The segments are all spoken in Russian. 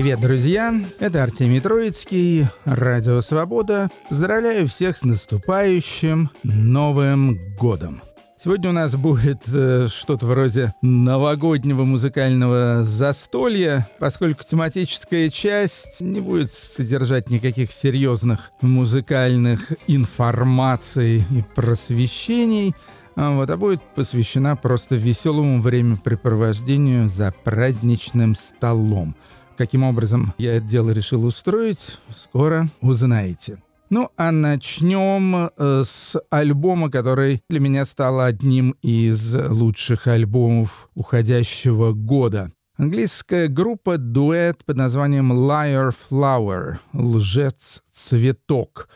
Привет, друзья! Это Артемий Троицкий, Радио Свобода. Поздравляю всех с наступающим Новым Годом! Сегодня у нас будет э, что-то вроде новогоднего музыкального застолья, поскольку тематическая часть не будет содержать никаких серьезных музыкальных информаций и просвещений, а, вот, а будет посвящена просто веселому времяпрепровождению за праздничным столом. Каким образом я это дело решил устроить, скоро узнаете. Ну, а начнем э, с альбома, который для меня стал одним из лучших альбомов уходящего года. Английская группа дуэт под названием Liar Flower — «Лжец-цветок».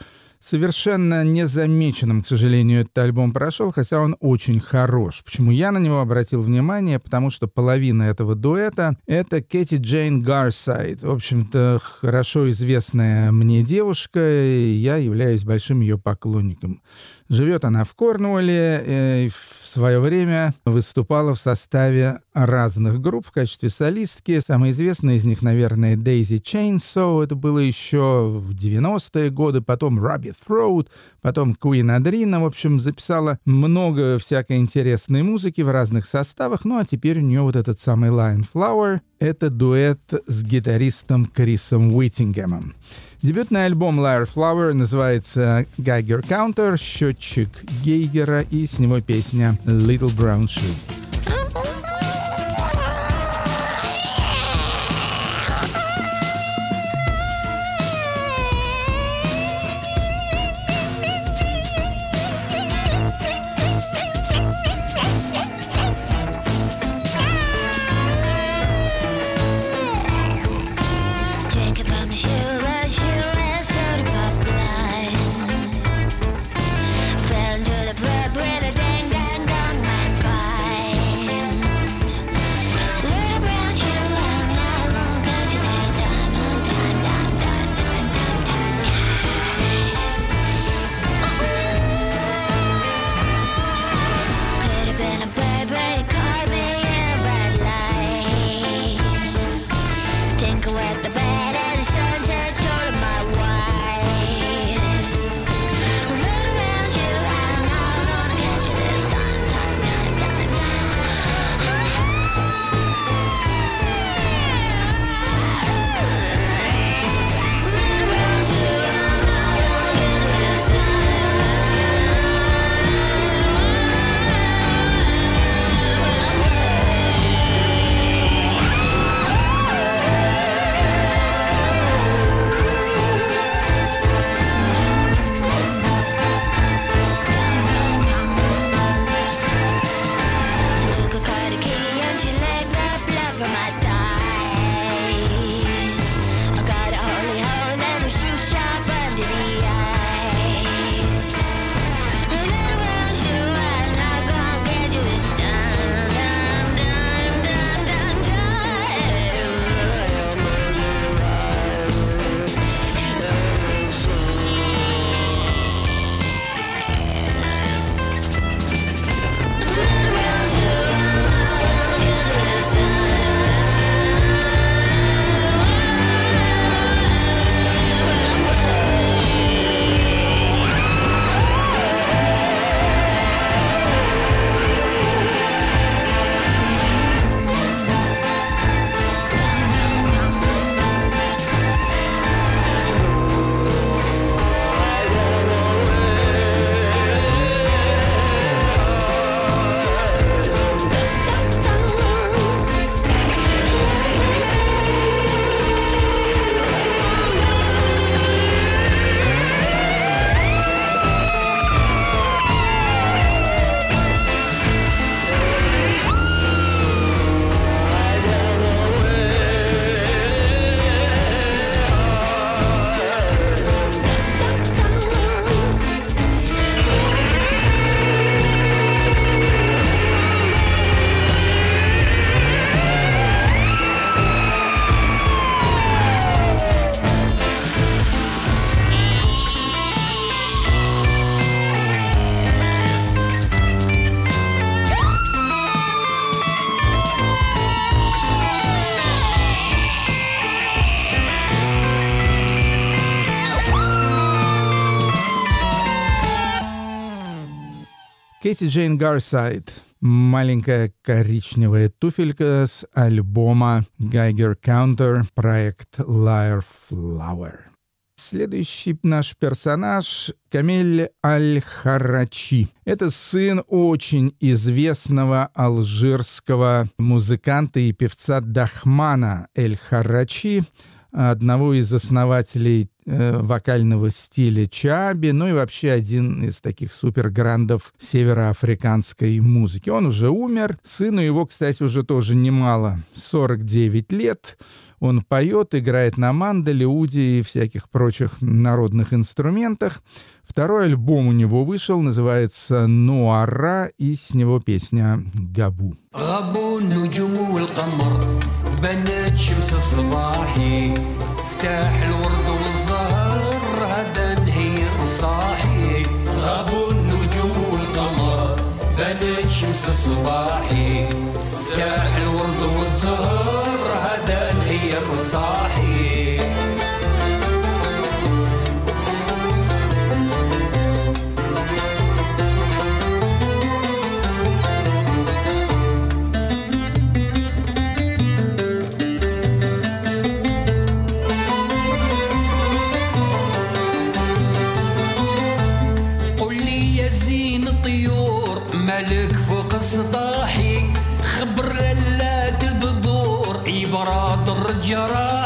Совершенно незамеченным, к сожалению, этот альбом прошел, хотя он очень хорош. Почему я на него обратил внимание? Потому что половина этого дуэта — это Кэти Джейн Гарсайд. В общем-то, хорошо известная мне девушка, и я являюсь большим ее поклонником. Живет она в Корнуолле э, и в свое время выступала в составе разных групп в качестве солистки. Самая известная из них, наверное, Daisy Chainsaw. Это было еще в 90-е годы. Потом Rabbit Throat, потом Queen Adrina. В общем, записала много всякой интересной музыки в разных составах. Ну а теперь у нее вот этот самый Lion Flower. Это дуэт с гитаристом Крисом Уиттингемом. Дебютный альбом Liar Flower называется Geiger Counter, счетчик Гейгера, и с него песня Little Brown Shoe. Кэти Джейн Гарсайд. Маленькая коричневая туфелька с альбома Geiger Counter проект Liar Flower. Следующий наш персонаж — Камель Аль-Харачи. Это сын очень известного алжирского музыканта и певца Дахмана Эль-Харачи, одного из основателей э, вокального стиля чаби, ну и вообще один из таких суперграндов североафриканской музыки. Он уже умер, сыну его, кстати, уже тоже немало, 49 лет. Он поет, играет на мандале, уде и всяких прочих народных инструментах. Второй альбом у него вышел, называется «Нуара», и с него песня «Габу». بنات شمس الصباحي. فتاح الورد والزهر هذا نهير صاحي غابوا النجوم والقمر بنات شمس الصباحي. فتاح الورد والزهر مالك فوق السطاحي خبر للات البذور عبرات الجراحي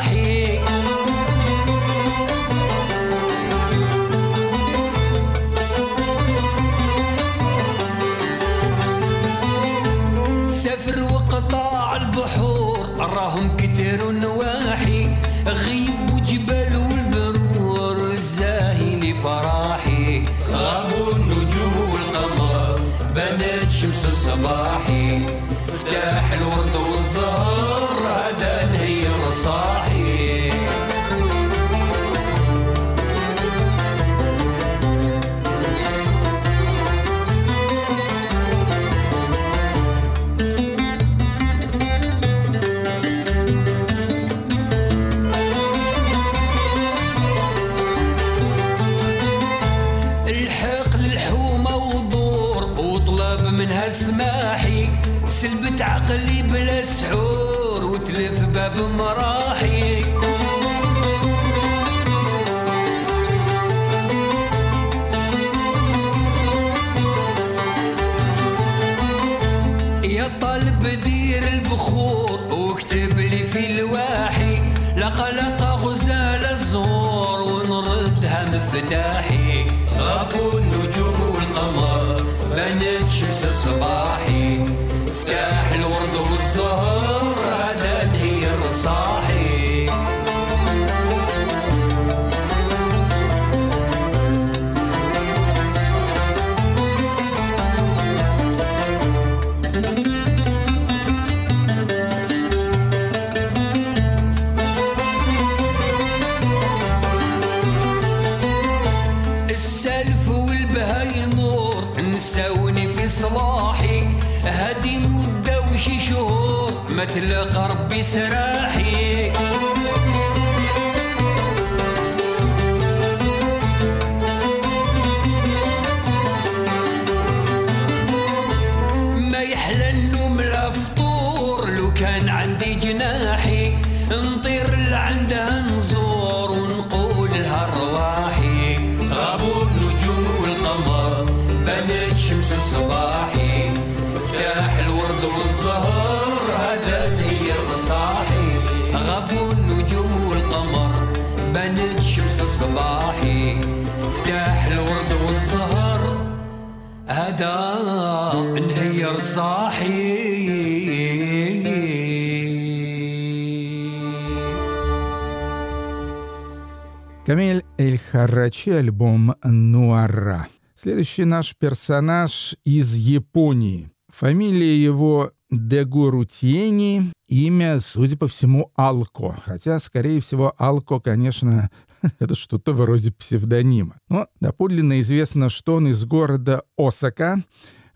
Эль-Харрачи, альбом «Нуара». Следующий наш персонаж из Японии. Фамилия его Дегуру Тени, имя, судя по всему, Алко. Хотя, скорее всего, Алко, конечно, это что-то вроде псевдонима. Но доподлинно известно, что он из города Осака,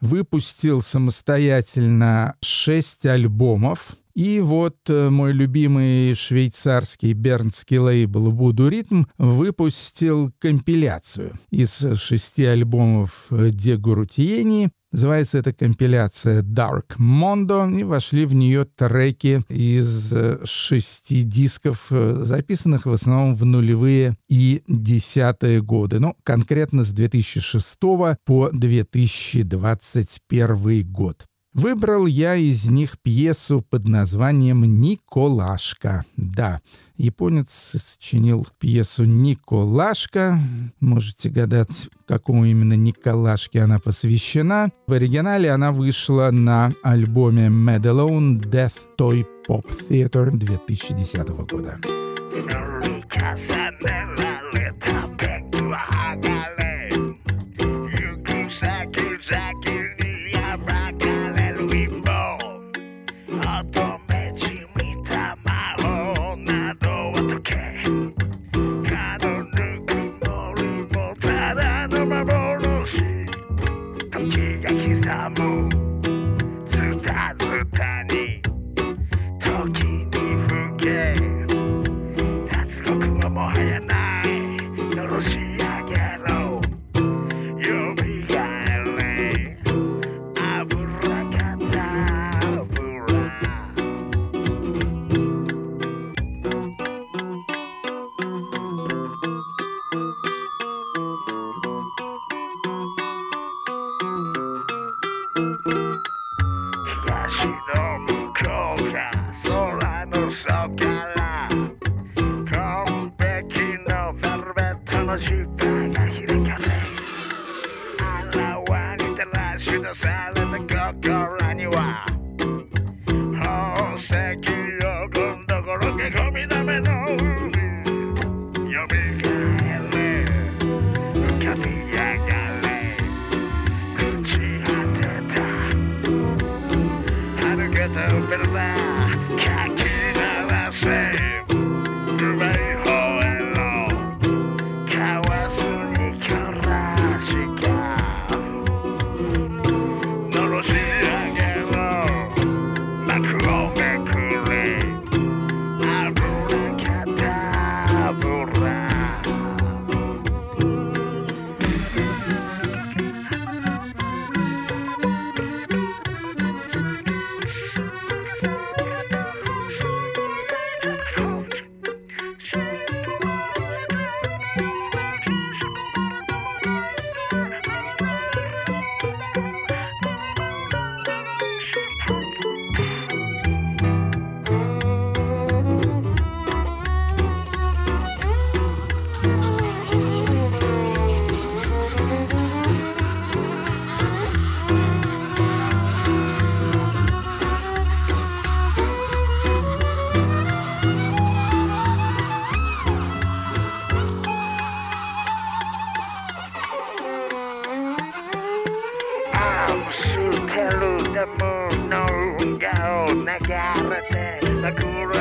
выпустил самостоятельно шесть альбомов, и вот э, мой любимый швейцарский бернский лейбл Voodoo Rhythm выпустил компиляцию из шести альбомов Дегуру Тиени. Называется эта компиляция Dark Mondo, и вошли в нее треки из э, шести дисков, э, записанных в основном в нулевые и десятые годы. Ну, конкретно с 2006 по 2021 год. Выбрал я из них пьесу под названием «Николашка». Да, японец сочинил пьесу «Николашка». Можете гадать, какому именно Николашке она посвящена. В оригинале она вышла на альбоме Medalone Death Toy Pop Theater 2010 года. shoot, tell the moon, no, go, nagarte, nagura.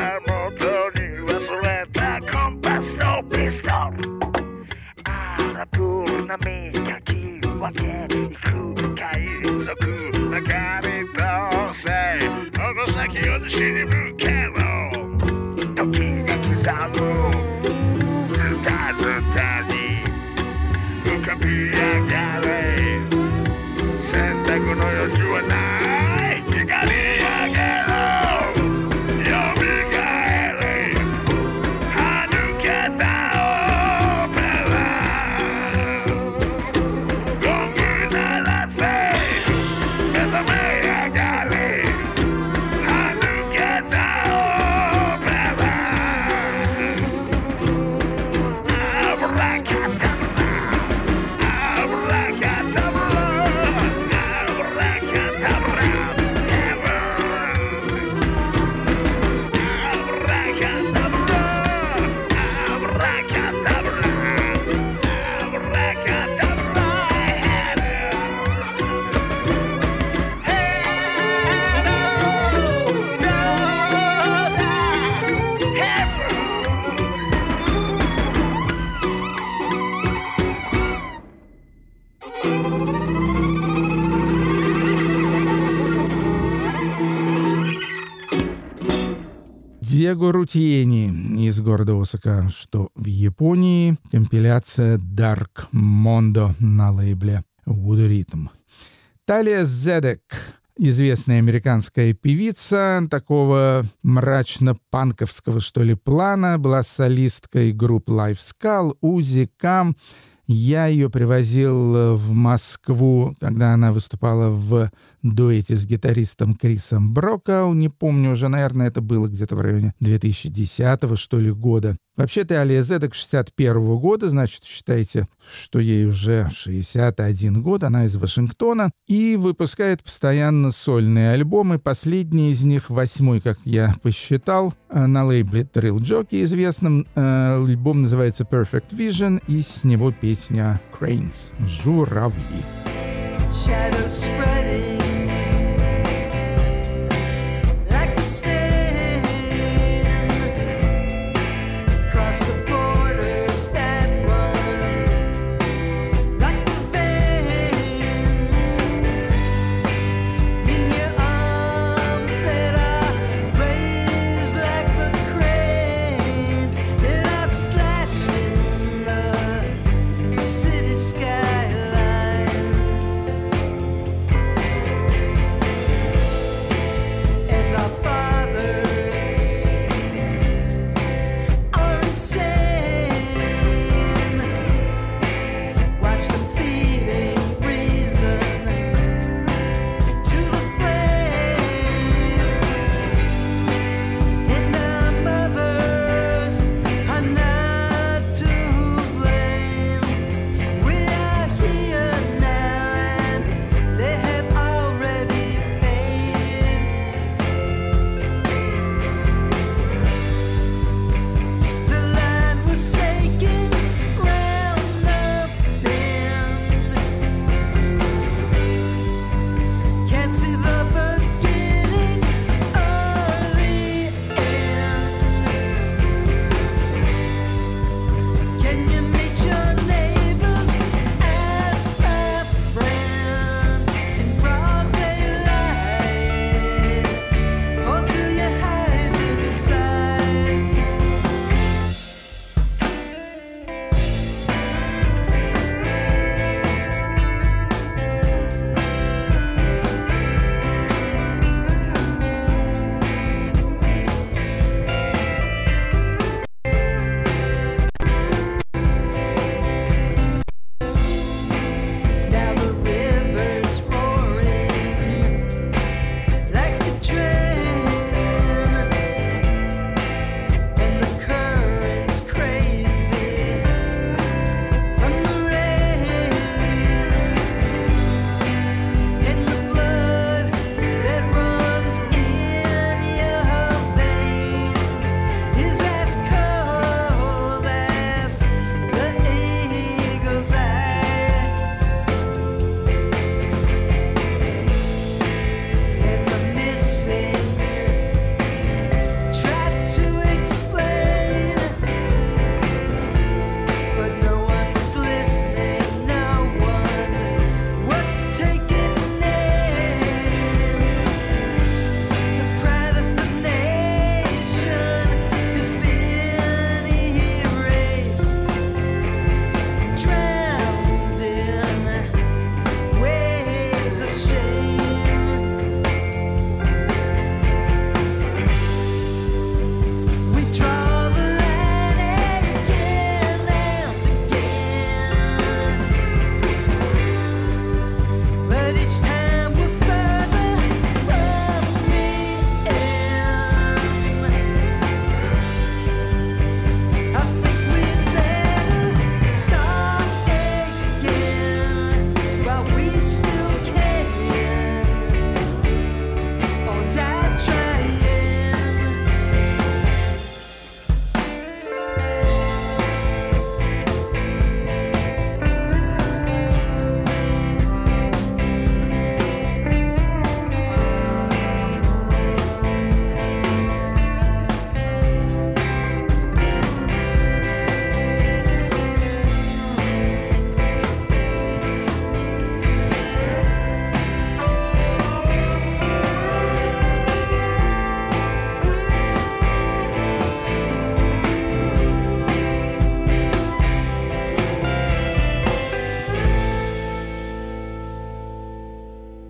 Диего Рутиени из города Осака, что в Японии компиляция Dark Mondo на лейбле Wood Rhythm. Талия Зедек известная американская певица такого мрачно-панковского, что ли, плана, была солисткой групп Life Skull, Узи, Кам. Я ее привозил в Москву, когда она выступала в дуэте с гитаристом Крисом Брокау. Не помню уже, наверное, это было где-то в районе 2010 что ли года. Вообще-то Алия Зедек 61 -го года, значит, считайте, что ей уже 61 год, она из Вашингтона, и выпускает постоянно сольные альбомы. Последний из них, восьмой, как я посчитал, э, на лейбле Trill Jockey известном. Э, альбом называется Perfect Vision, и с него песня Cranes — «Журавли». Shadows spreading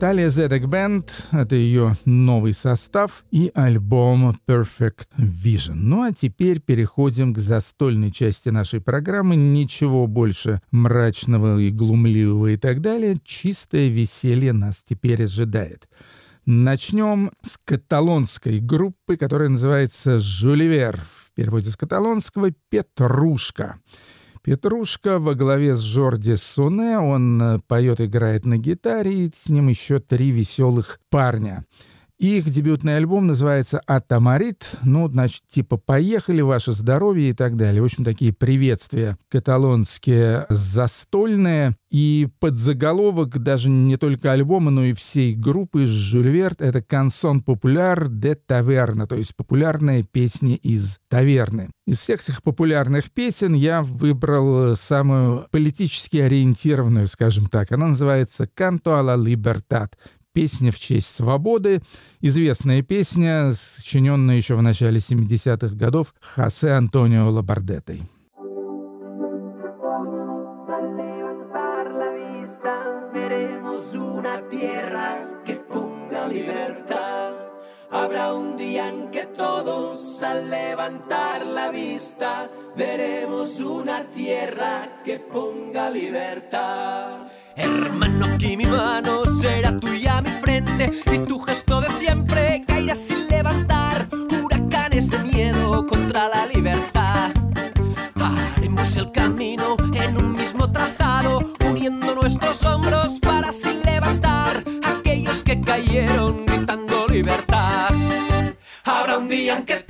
Талия Zedek Band — это ее новый состав и альбом Perfect Vision. Ну а теперь переходим к застольной части нашей программы. Ничего больше мрачного и глумливого и так далее. Чистое веселье нас теперь ожидает. Начнем с каталонской группы, которая называется «Жуливер». В переводе с каталонского «Петрушка». Петрушка во главе с Жорди Суне, он э, поет, играет на гитаре, и с ним еще три веселых парня. Их дебютный альбом называется «Атамарит». Ну, значит, типа «Поехали, ваше здоровье» и так далее. В общем, такие приветствия каталонские застольные. И под заголовок даже не только альбома, но и всей группы Жюль Верт — это «Кансон популяр де таверна», то есть популярные песни из таверны. Из всех этих популярных песен я выбрал самую политически ориентированную, скажем так. Она называется «Canto a la libertad» песня в честь свободы, известная песня, сочиненная еще в начале 70-х годов Хосе Антонио Лабардетой. Habrá un día en que todos al levantar la vista veremos una tierra que ponga libertad. Hermano, aquí mi mano será tuya mi frente y tu gesto de siempre caerá sin levantar huracanes de miedo contra la libertad. Haremos el camino en un mismo trazado, uniendo nuestros hombros para así levantar aquellos que cayeron gritando libertad. Habrá un día en que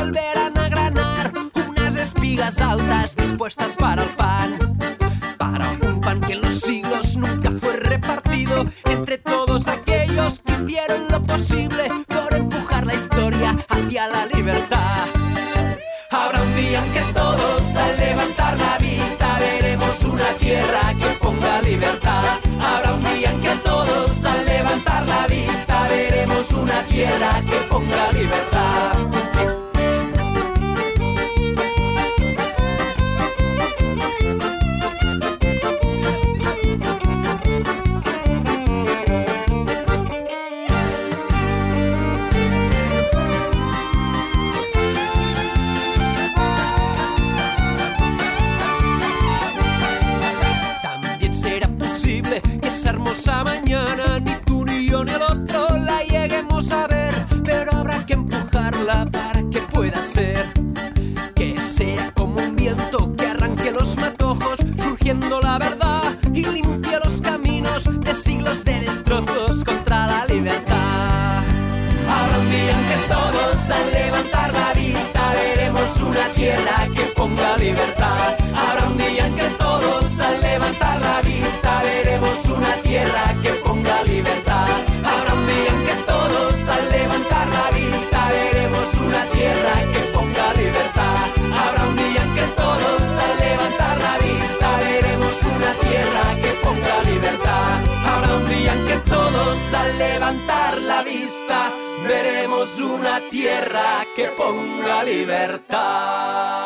volverán a granar unas espigas altas dispuestas para el Habrá un día en que todos al levantar la vista veremos una tierra que ponga libertad. Habrá un día en que todos al levantar la vista veremos una tierra que ponga libertad. Habrá un día en que todos al levantar la vista veremos una tierra que ponga libertad. Habrá un día en que todos al levantar la vista veremos una tierra que ponga libertad.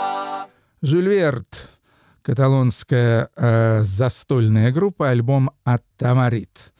Жюль Верт, каталонская э, застольная группа, альбом «Атамарит».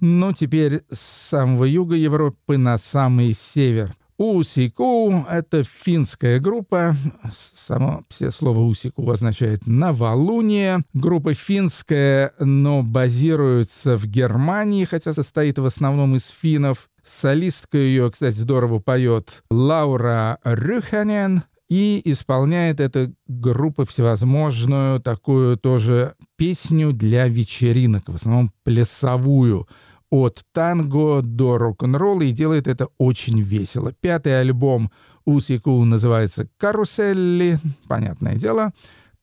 Ну, теперь с самого юга Европы на самый север. Усику — это финская группа. Само все слово «усику» означает «новолуние». Группа финская, но базируется в Германии, хотя состоит в основном из финнов. Солистка ее, кстати, здорово поет Лаура Рюханен. И исполняет эта группа всевозможную такую тоже песню для вечеринок, в основном плясовую от танго до рок-н-ролла и делает это очень весело. Пятый альбом Усику называется «Карусели», понятное дело,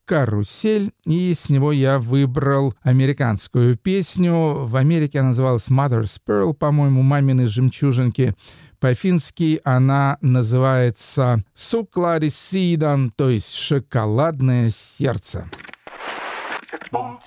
«Карусель», и с него я выбрал американскую песню. В Америке она называлась «Mother's Pearl», по-моему, «Мамины жемчужинки». По-фински она называется «Сукладисидан», то есть «Шоколадное сердце». Bom.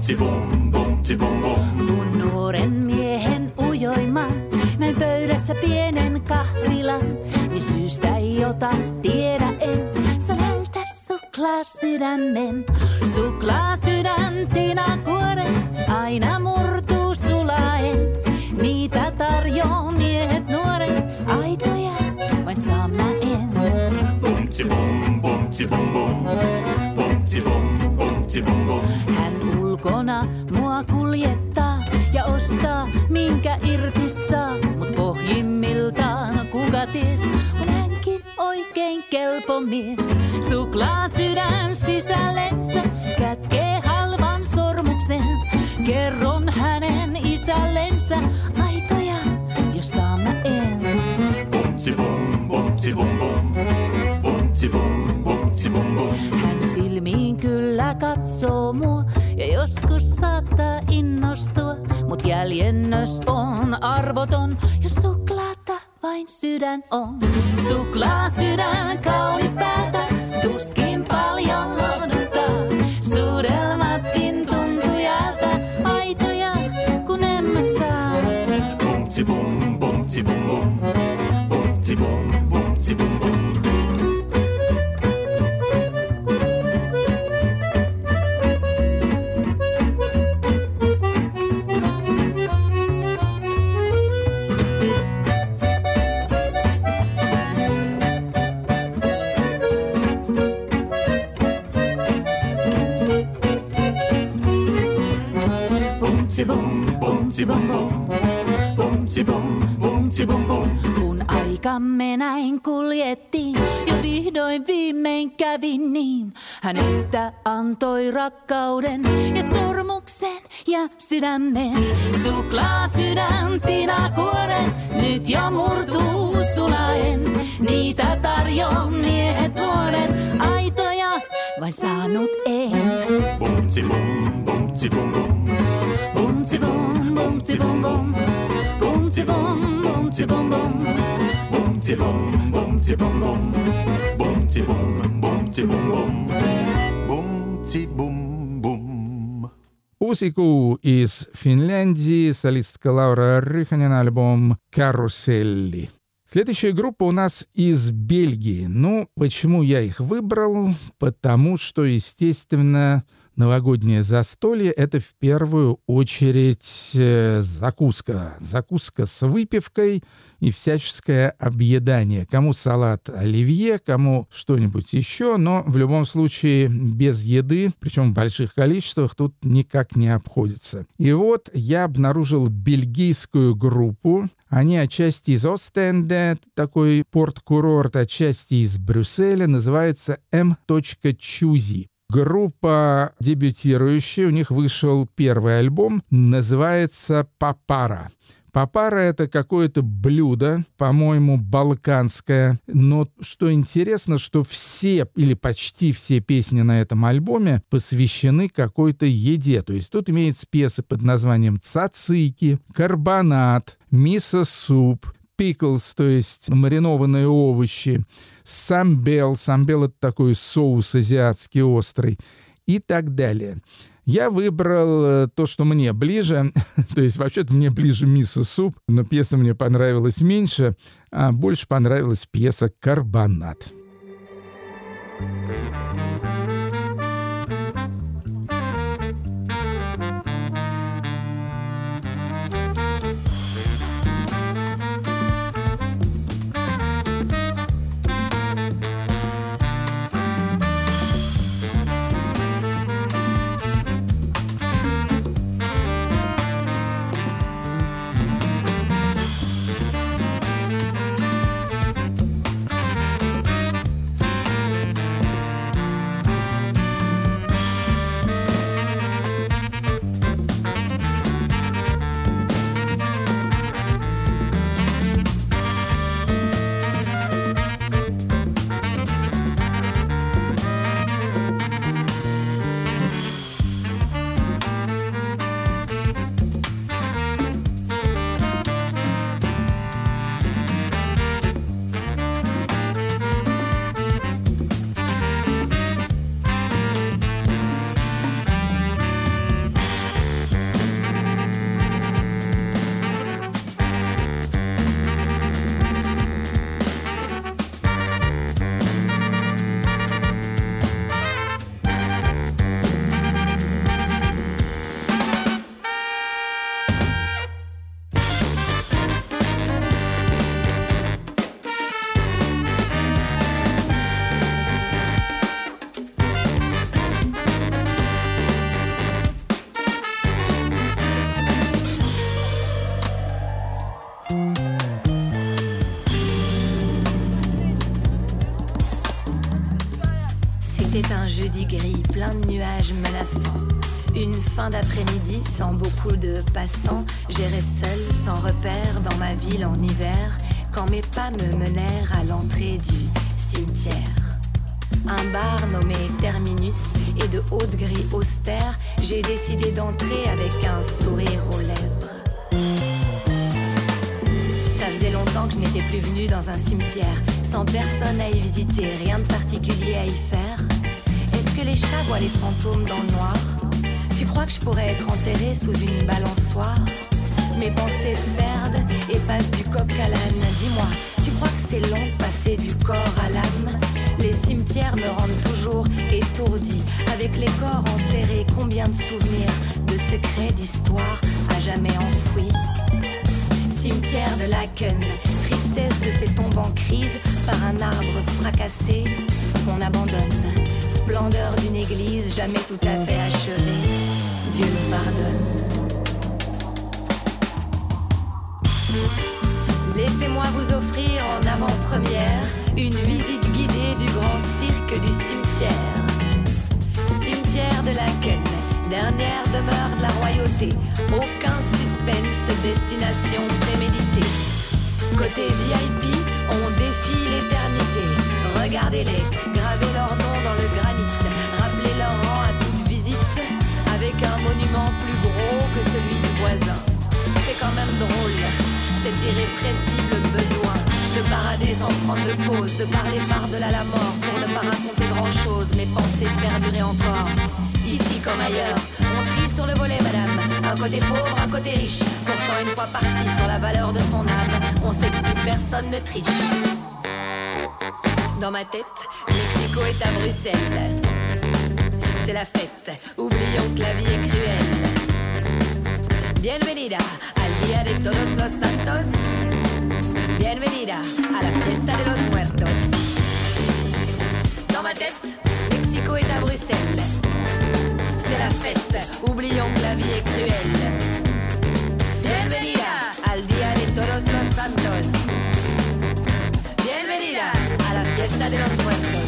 Bom ti bom, bom vitsi bumbo. Kun nuoren miehen ujoima, näin pöydässä pienen kahvilan. Niin syystä ei ota tiedä en, sä vältä suklaasydämen. Suklaasydän tina kuoret, aina murtuu sulaen. Niitä tarjoaa miehet nuoret, aitoja vain saa mä en. Pumtsi bum, pumtsi bum bum, pumtsi bum bum bom. Hän ulkona mua kuljettaa ja ostaa minkä irti saa. Mut pohjimmiltaan kuka ties, on hänkin oikein kelpo mies. Suklaa sydän sisällensä kätkee halvan sormuksen. Kerron hänen isällensä aitoja, jos saan mä en. Bom ti bom, bom ti bom silmiin kyllä katsoo mua ja joskus saattaa innostua. Mut jäljennös on arvoton, jos suklaata vain sydän on. Suklaa sydän kaunis päätä, tuskin paljon lohduttaa. Kun aikamme näin kuljettiin, jo vihdoin viimein kävi niin. Hän yhtä antoi rakkauden ja sormuksen ja sydämen. Suklaa sydän, tinakuoret, nyt jo murtuu sulaen. Niitä tarjoaa miehet nuoret, aitoja vain saanut en. Bom ti bom, bom ti bom bom. Bum ti bum, bum ti bum bum. Bum ti bum, bum ti bum bum. Bom ti bom, bom ti bom bom. Bom ti bom, bom ti bom bom. Bom ti bom bom. Усику из Финляндии, солистка Лаура Рыханин, альбом «Каруселли». Следующая группа у нас из Бельгии. Ну, почему я их выбрал? Потому что, естественно, новогоднее застолье — это в первую очередь э, закуска. Закуска с выпивкой и всяческое объедание. Кому салат оливье, кому что-нибудь еще, но в любом случае без еды, причем в больших количествах, тут никак не обходится. И вот я обнаружил бельгийскую группу. Они отчасти из Остенде, такой порт-курорт, отчасти из Брюсселя, называется M. Чузи. Группа дебютирующая, у них вышел первый альбом, называется «Папара». Папара — это какое-то блюдо, по-моему, балканское. Но что интересно, что все или почти все песни на этом альбоме посвящены какой-то еде. То есть тут имеется пьеса под названием «Цацики», «Карбонат», «Мисо-суп», пиклс, то есть маринованные овощи, самбел, самбел — это такой соус азиатский острый, и так далее. Я выбрал э, то, что мне ближе, то есть вообще-то мне ближе мисо-суп, но пьеса мне понравилась меньше, а больше понравилась пьеса «Карбонат». C'était fin d'après-midi sans beaucoup de passants. J'irais seul, sans repère, dans ma ville en hiver, quand mes pas me menèrent à l'entrée du cimetière. Un bar nommé Terminus et de haute gris austère, j'ai décidé d'entrer avec un sourire aux lèvres. Ça faisait longtemps que je n'étais plus venue dans un cimetière, sans personne à y visiter, rien de particulier à y faire. Est-ce que les chats voient les fantômes dans le noir? Crois que je pourrais être enterrée sous une balançoire Mes pensées se perdent et passent du coq à l'âne. Dis-moi, tu crois que c'est long de passer du corps à l'âme? Les cimetières me rendent toujours étourdie. Avec les corps enterrés, combien de souvenirs, de secrets, d'histoires à jamais enfouis? Cimetière de Laken, tristesse de ces tombes en crise par un arbre fracassé qu'on abandonne. Splendeur d'une église jamais tout à fait achevée. Dieu nous pardonne. Laissez-moi vous offrir en avant-première une visite guidée du grand cirque du cimetière. Cimetière de Laken, dernière demeure de la royauté. Aucun suspense, destination préméditée. Côté VIP, on défie l'éternité. Regardez-les, gravez leur nom dans le granit. Monument plus gros que celui du voisin. C'est quand même drôle, cet irrépressible besoin de parader sans prendre de pause, de parler par-delà la mort pour ne pas raconter grand-chose, mes pensées perdurer encore. Ici comme ailleurs, on trie sur le volet, madame. Un côté pauvre, un côté riche. Pourtant, une fois parti sur la valeur de son âme, on sait que plus personne ne triche. Dans ma tête, Mexico est à Bruxelles. C'est la fête, oublions que la vie est cruelle. Bienvenida al Día de Todos los Santos. Bienvenida a la fiesta de los muertos. Dans ma tête, Mexico est à Bruxelles. C'est la fête, oublions que la vie est cruelle. Bienvenida al Día de Todos los Santos. Bienvenida a la fiesta de los muertos.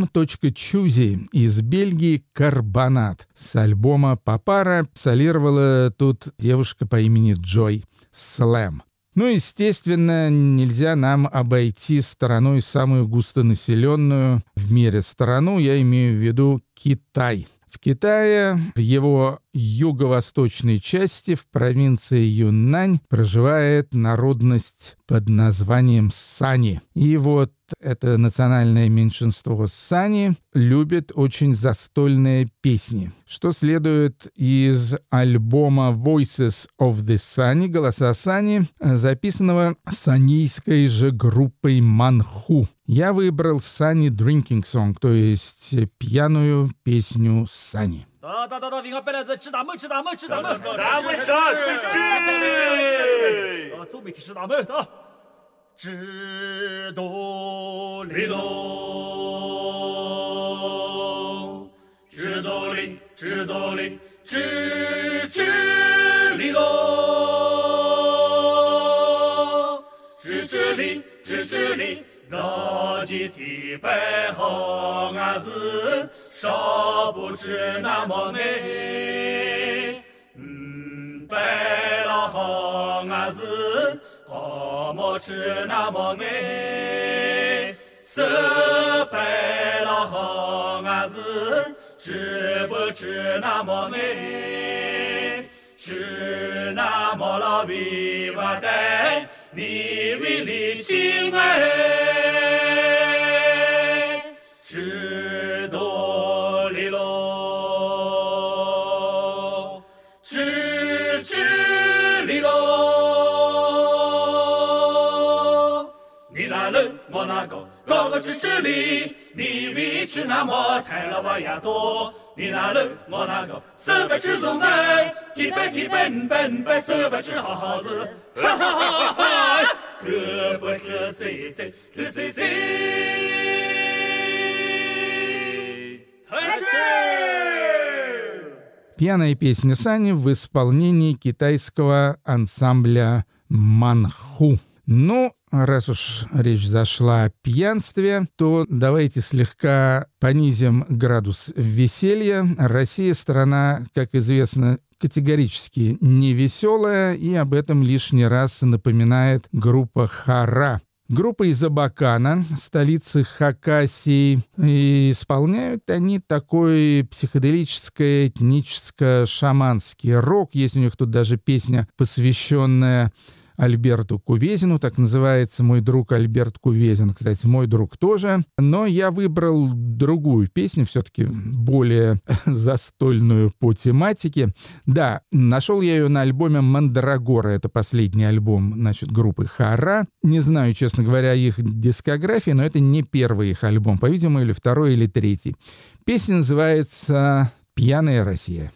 M. Чузи из Бельгии «Карбонат». С альбома «Папара» солировала тут девушка по имени Джой Слэм. Ну, естественно, нельзя нам обойти стороной самую густонаселенную в мире страну, я имею в виду Китай. В Китае, в его юго-восточной части, в провинции Юннань, проживает народность под названием Сани. И вот это национальное меньшинство Сани любит очень застольные песни, что следует из альбома Voices of the Sunny, голоса Сани, записанного санийской же группой Манху. Я выбрал Sunny Drinking Song, то есть пьяную песню Сани. 打打打打，平安白来子，吃大门，吃大门，吃大门，大门吃，吃吃。啊，做媒体吃大门，打。知多利隆，知多利，知多利，知知利隆，知知利，知知利。知知的地背后，我是说不出那么美。嗯，背了后我子多么是那么美。手背了后我子知不知那么美。是那么老威哇代，你为里心哎，是多哩咯，是吃哩咯。你那论我那个吃吃哩，你为吃那么太老哇呀多。你那路我那个，手白吃中白，提白提白白白，手白吃好好子，哈哈哈哈哈，可不是谁谁是谁谁，太 Пьяная песня Сани в исполнении китайского ансамбля «Манху». Ну, раз уж речь зашла о пьянстве, то давайте слегка понизим градус веселья. Россия страна, как известно, категорически невеселая, и об этом лишний раз напоминает группа «Хара». Группа из Абакана, столицы Хакасии, и исполняют они такой психоделическое, этническо-шаманский рок. Есть у них тут даже песня, посвященная Альберту Кувезину, так называется мой друг Альберт Кувезин, кстати, мой друг тоже. Но я выбрал другую песню, все-таки более застольную по тематике. Да, нашел я ее на альбоме «Мандрагора», это последний альбом, значит, группы «Хара». Не знаю, честно говоря, их дискографии, но это не первый их альбом, по-видимому, или второй, или третий. Песня называется «Пьяная Россия».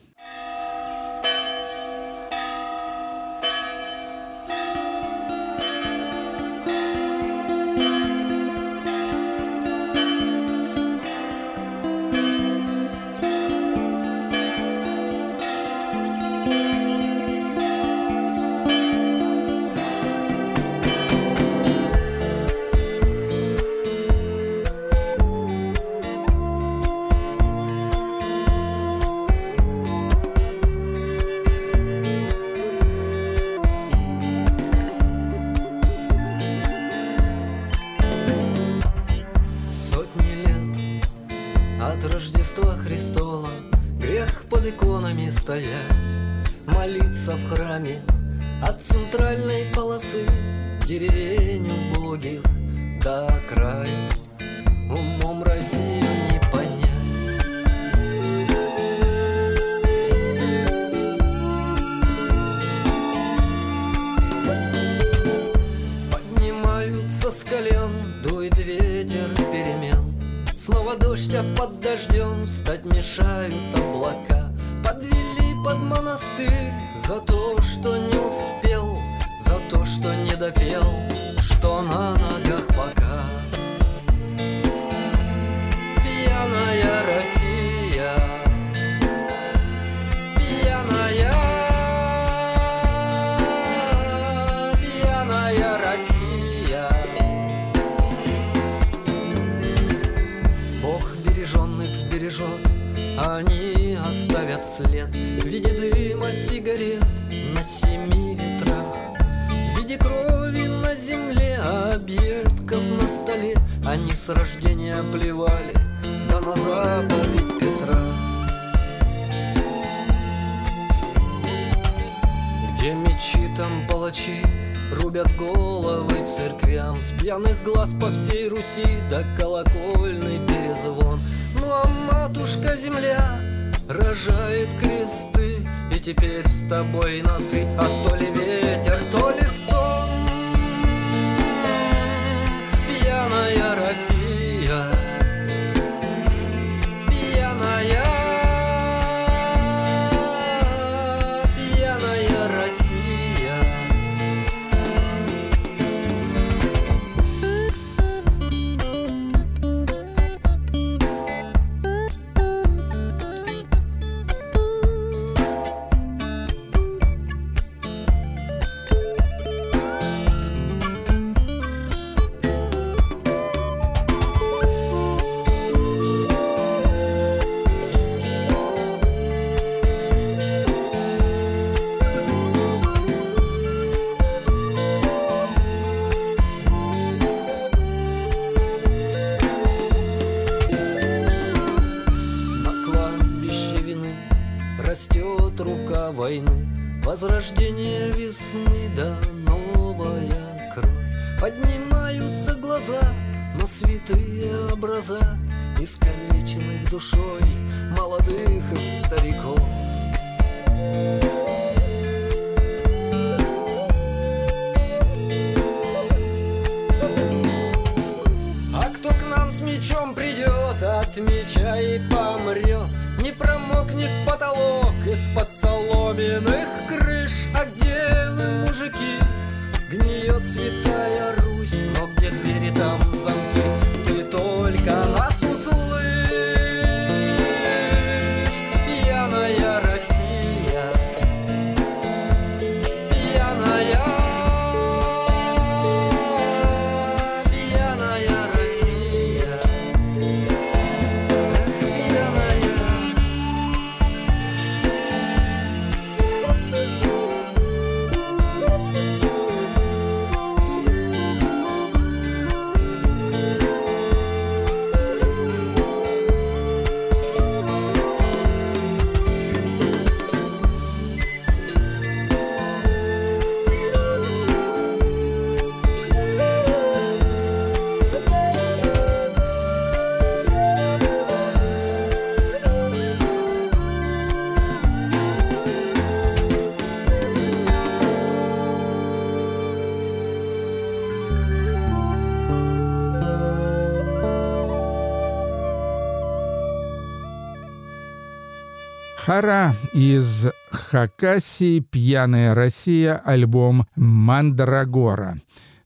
Хара из Хакасии «Пьяная Россия» альбом «Мандрагора».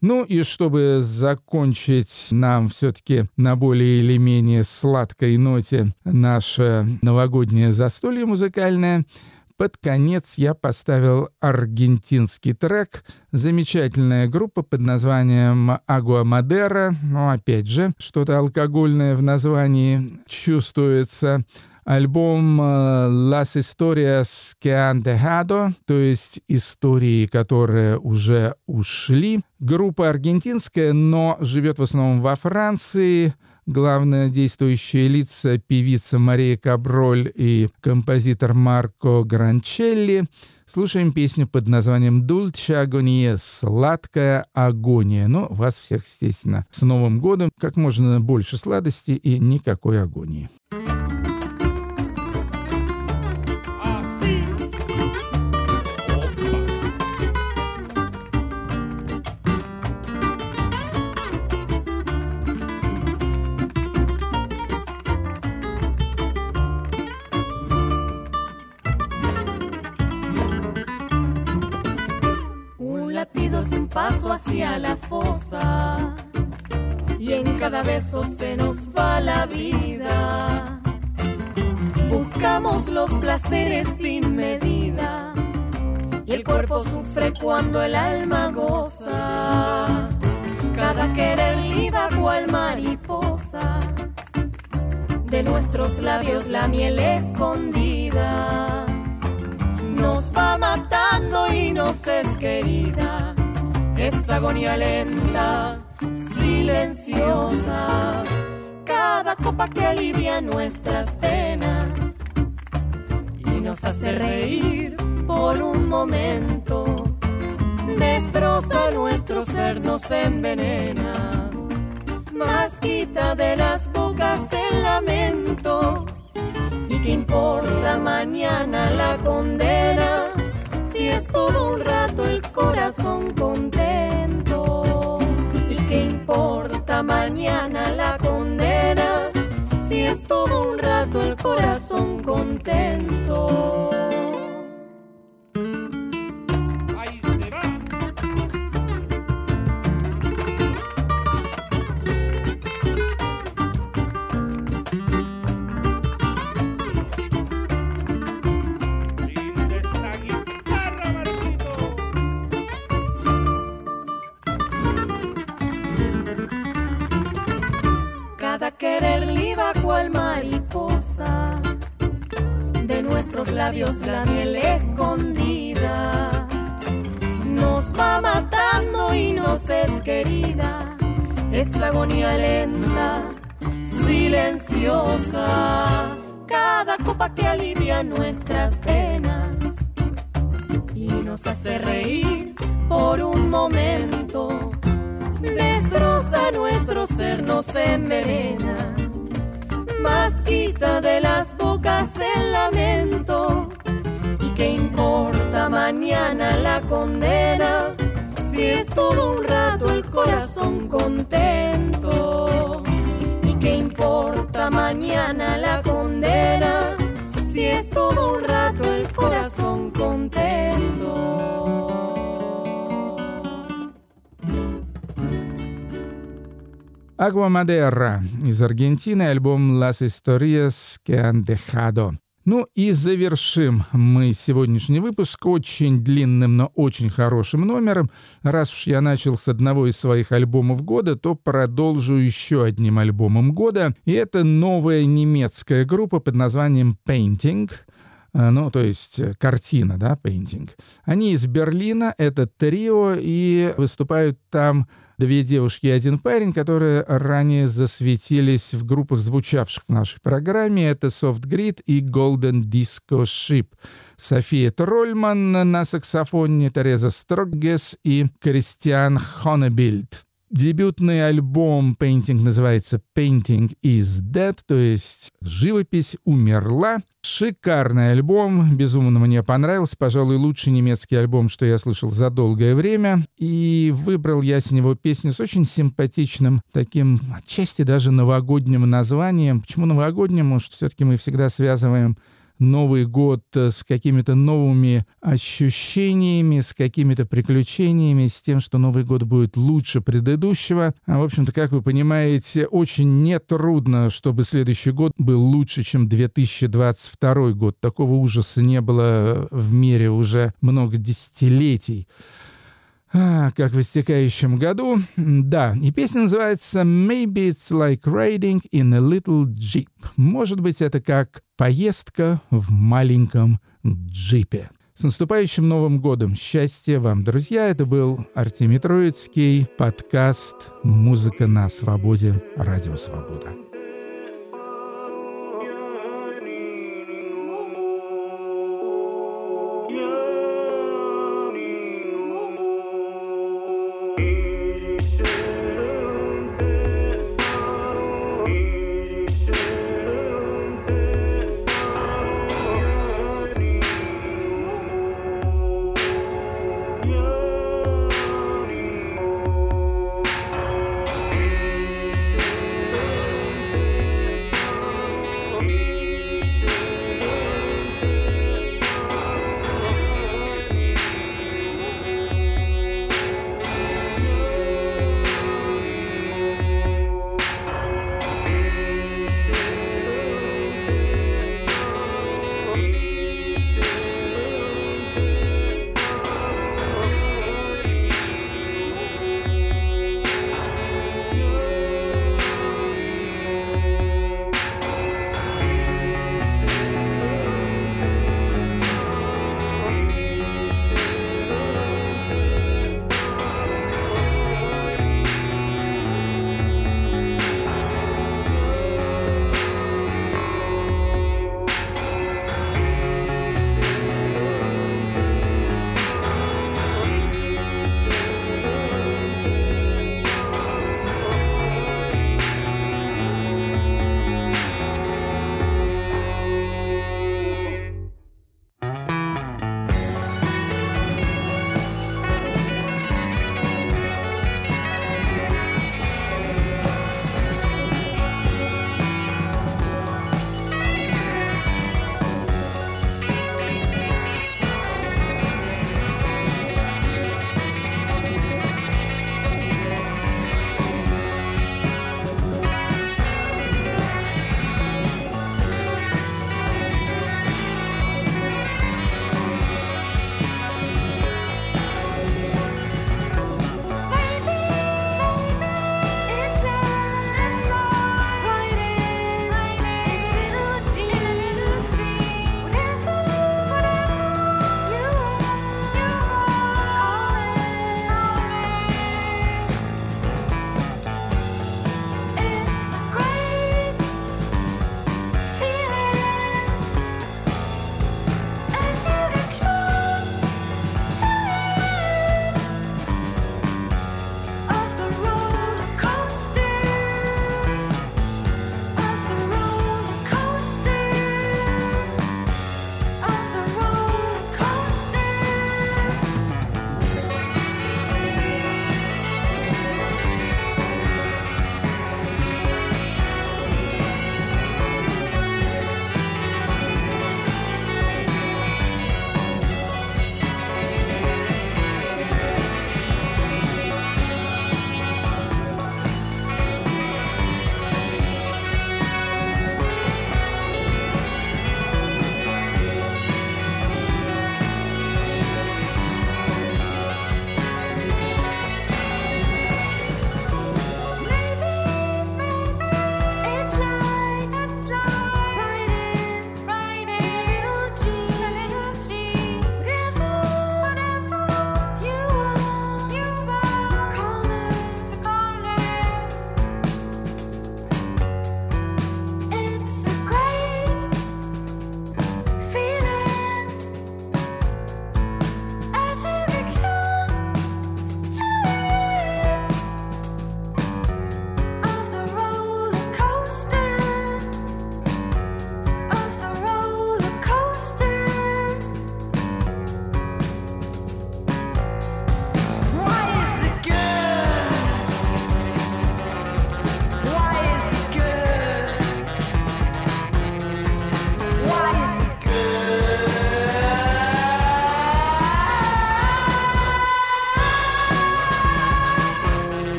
Ну и чтобы закончить нам все-таки на более или менее сладкой ноте наше новогоднее застолье музыкальное, под конец я поставил аргентинский трек. Замечательная группа под названием «Агуа Мадера». Ну, опять же, что-то алкогольное в названии чувствуется альбом э, «Las Historias que han dejado», то есть истории, которые уже ушли. Группа аргентинская, но живет в основном во Франции. Главные действующие лица — певица Мария Каброль и композитор Марко Гранчелли. Слушаем песню под названием «Дульче агония» — «Сладкая агония». Ну, вас всех, естественно, с Новым годом. Как можно больше сладости и никакой агонии. Hacia la fosa. Y en cada beso se nos va la vida. Buscamos los placeres sin medida. Y el cuerpo sufre cuando el alma goza. Cada querer liba cual mariposa, de nuestros labios la miel escondida. Nos va matando y nos es querida esa agonía lenta, silenciosa, cada copa que alivia nuestras penas y nos hace reír por un momento, destroza nuestro ser, nos envenena, más quita de las bocas el lamento. ¿Y qué importa mañana la condena? Si estuvo un rato el corazón contento. ¿Y qué importa mañana la condena? Si estuvo un rato el corazón contento. Labios la miel escondida, nos va matando y nos es querida, esa agonía lenta, silenciosa, cada copa que alivia nuestras penas y nos hace reír por un momento. Destroza nuestro ser, nos envenena, más quita de las bocas el lamento mañana la condena, si es todo un rato el corazón contento. ¿Y qué importa mañana la condena, si es todo un rato el corazón contento? Agua Madera es Argentina, el álbum Las historias que han dejado. Ну и завершим мы сегодняшний выпуск очень длинным, но очень хорошим номером. Раз уж я начал с одного из своих альбомов года, то продолжу еще одним альбомом года. И это новая немецкая группа под названием Painting э, ну, то есть э, картина, да, painting. Они из Берлина, это трио, и выступают там две девушки и один парень, которые ранее засветились в группах, звучавших в нашей программе. Это Soft Grid и Golden Disco Ship. София Трольман на саксофоне, Тереза Строггес и Кристиан Хонебильд. Дебютный альбом Painting называется Painting is Dead, то есть живопись умерла. Шикарный альбом, безумно мне понравился, пожалуй, лучший немецкий альбом, что я слышал за долгое время. И выбрал я с него песню с очень симпатичным, таким отчасти даже новогодним названием. Почему новогодним? Может, все-таки мы всегда связываем Новый год э, с какими-то новыми ощущениями, с какими-то приключениями, с тем, что Новый год будет лучше предыдущего. А, в общем-то, как вы понимаете, очень нетрудно, чтобы следующий год был лучше, чем 2022 год. Такого ужаса не было в мире уже много десятилетий. А, как в истекающем году. Да, и песня называется «Maybe it's like riding in a little jeep». Может быть, это как поездка в маленьком джипе. С наступающим Новым годом! Счастья вам, друзья! Это был Артемий Троицкий, подкаст «Музыка на свободе», радио «Свобода».